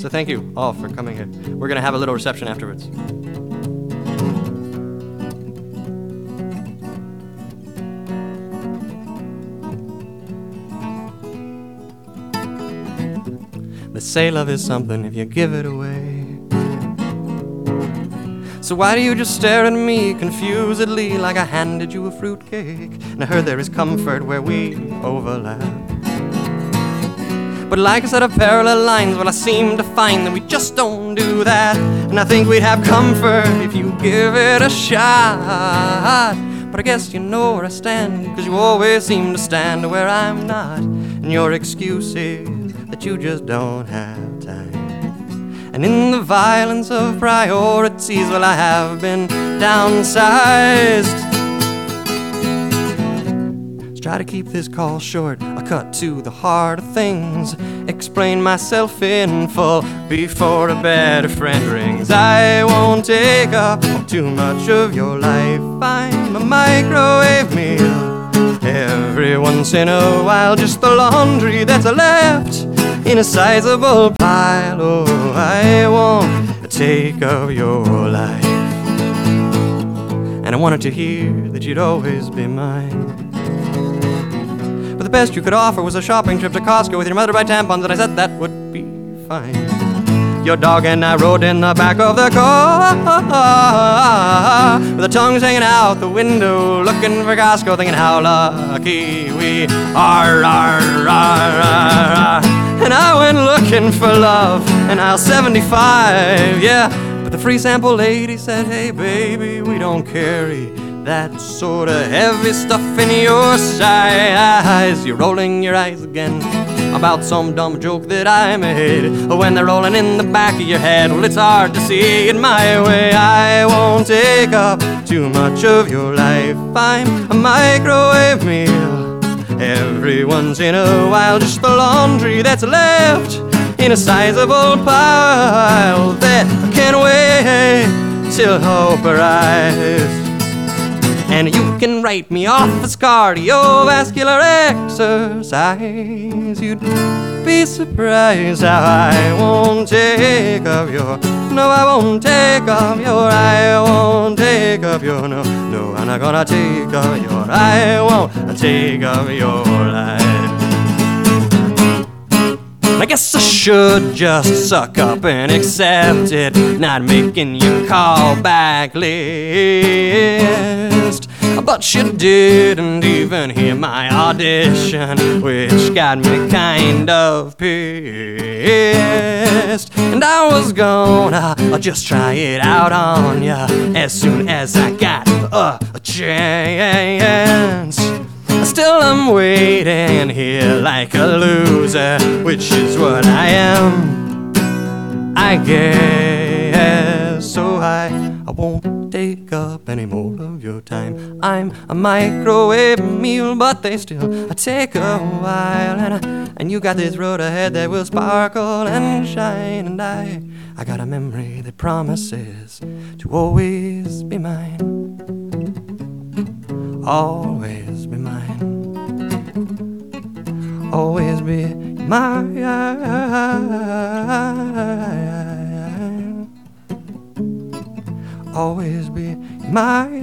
So thank you all for coming here. We're going to have a little reception afterwards. They say love is something if you give it away. So why do you just stare at me confusedly like I handed you a fruitcake? And I heard there is comfort where we overlap. But like a set of parallel lines, well, I seem to find that we just don't do that. And I think we'd have comfort if you give it a shot. But I guess you know where I stand, cause you always seem to stand where I'm not. And your excuse is that you just don't have time. And in the violence of priorities, well, I have been downsized. Try to keep this call short. I'll cut to the heart of things. Explain myself in full before a better friend rings. I won't take up too much of your life. I'm a microwave meal. Every once in a while, just the laundry that's left in a sizable pile. Oh, I won't take up your life. And I wanted to hear that you'd always be mine. The best you could offer was a shopping trip to Costco with your mother buy tampons, and I said that would be fine. Your dog and I rode in the back of the car with the tongues hanging out the window, looking for Costco, thinking how lucky we are. are, are, are. And I went looking for love in aisle 75, yeah. But the free sample lady said, Hey, baby, we don't carry that sort of heavy stuff in your size. You're rolling your eyes again about some dumb joke that I made. When they're rolling in the back of your head, well, it's hard to see it my way. I won't take up too much of your life. I'm a microwave meal. Every once in a while, just the laundry that's left in a sizable pile that can wait till hope arrives. And you can write me off as cardiovascular exercise. You'd be surprised how I won't take up your. No, I won't take up your. I won't take up your. No, no, I'm not gonna take up your. I won't take up your life. I guess I should just suck up and accept it, not making you call back list. But you didn't even hear my audition, which got me kind of pissed. And I was gonna uh, just try it out on ya as soon as I got a chance. Still, I'm waiting here like a loser, which is what I am. I guess so. I, I won't take up any more of your time. I'm a microwave meal, but they still take a while. And, I, and you got this road ahead that will sparkle and shine. And I, I got a memory that promises to always be mine always be mine. Always be mine. Always be mine.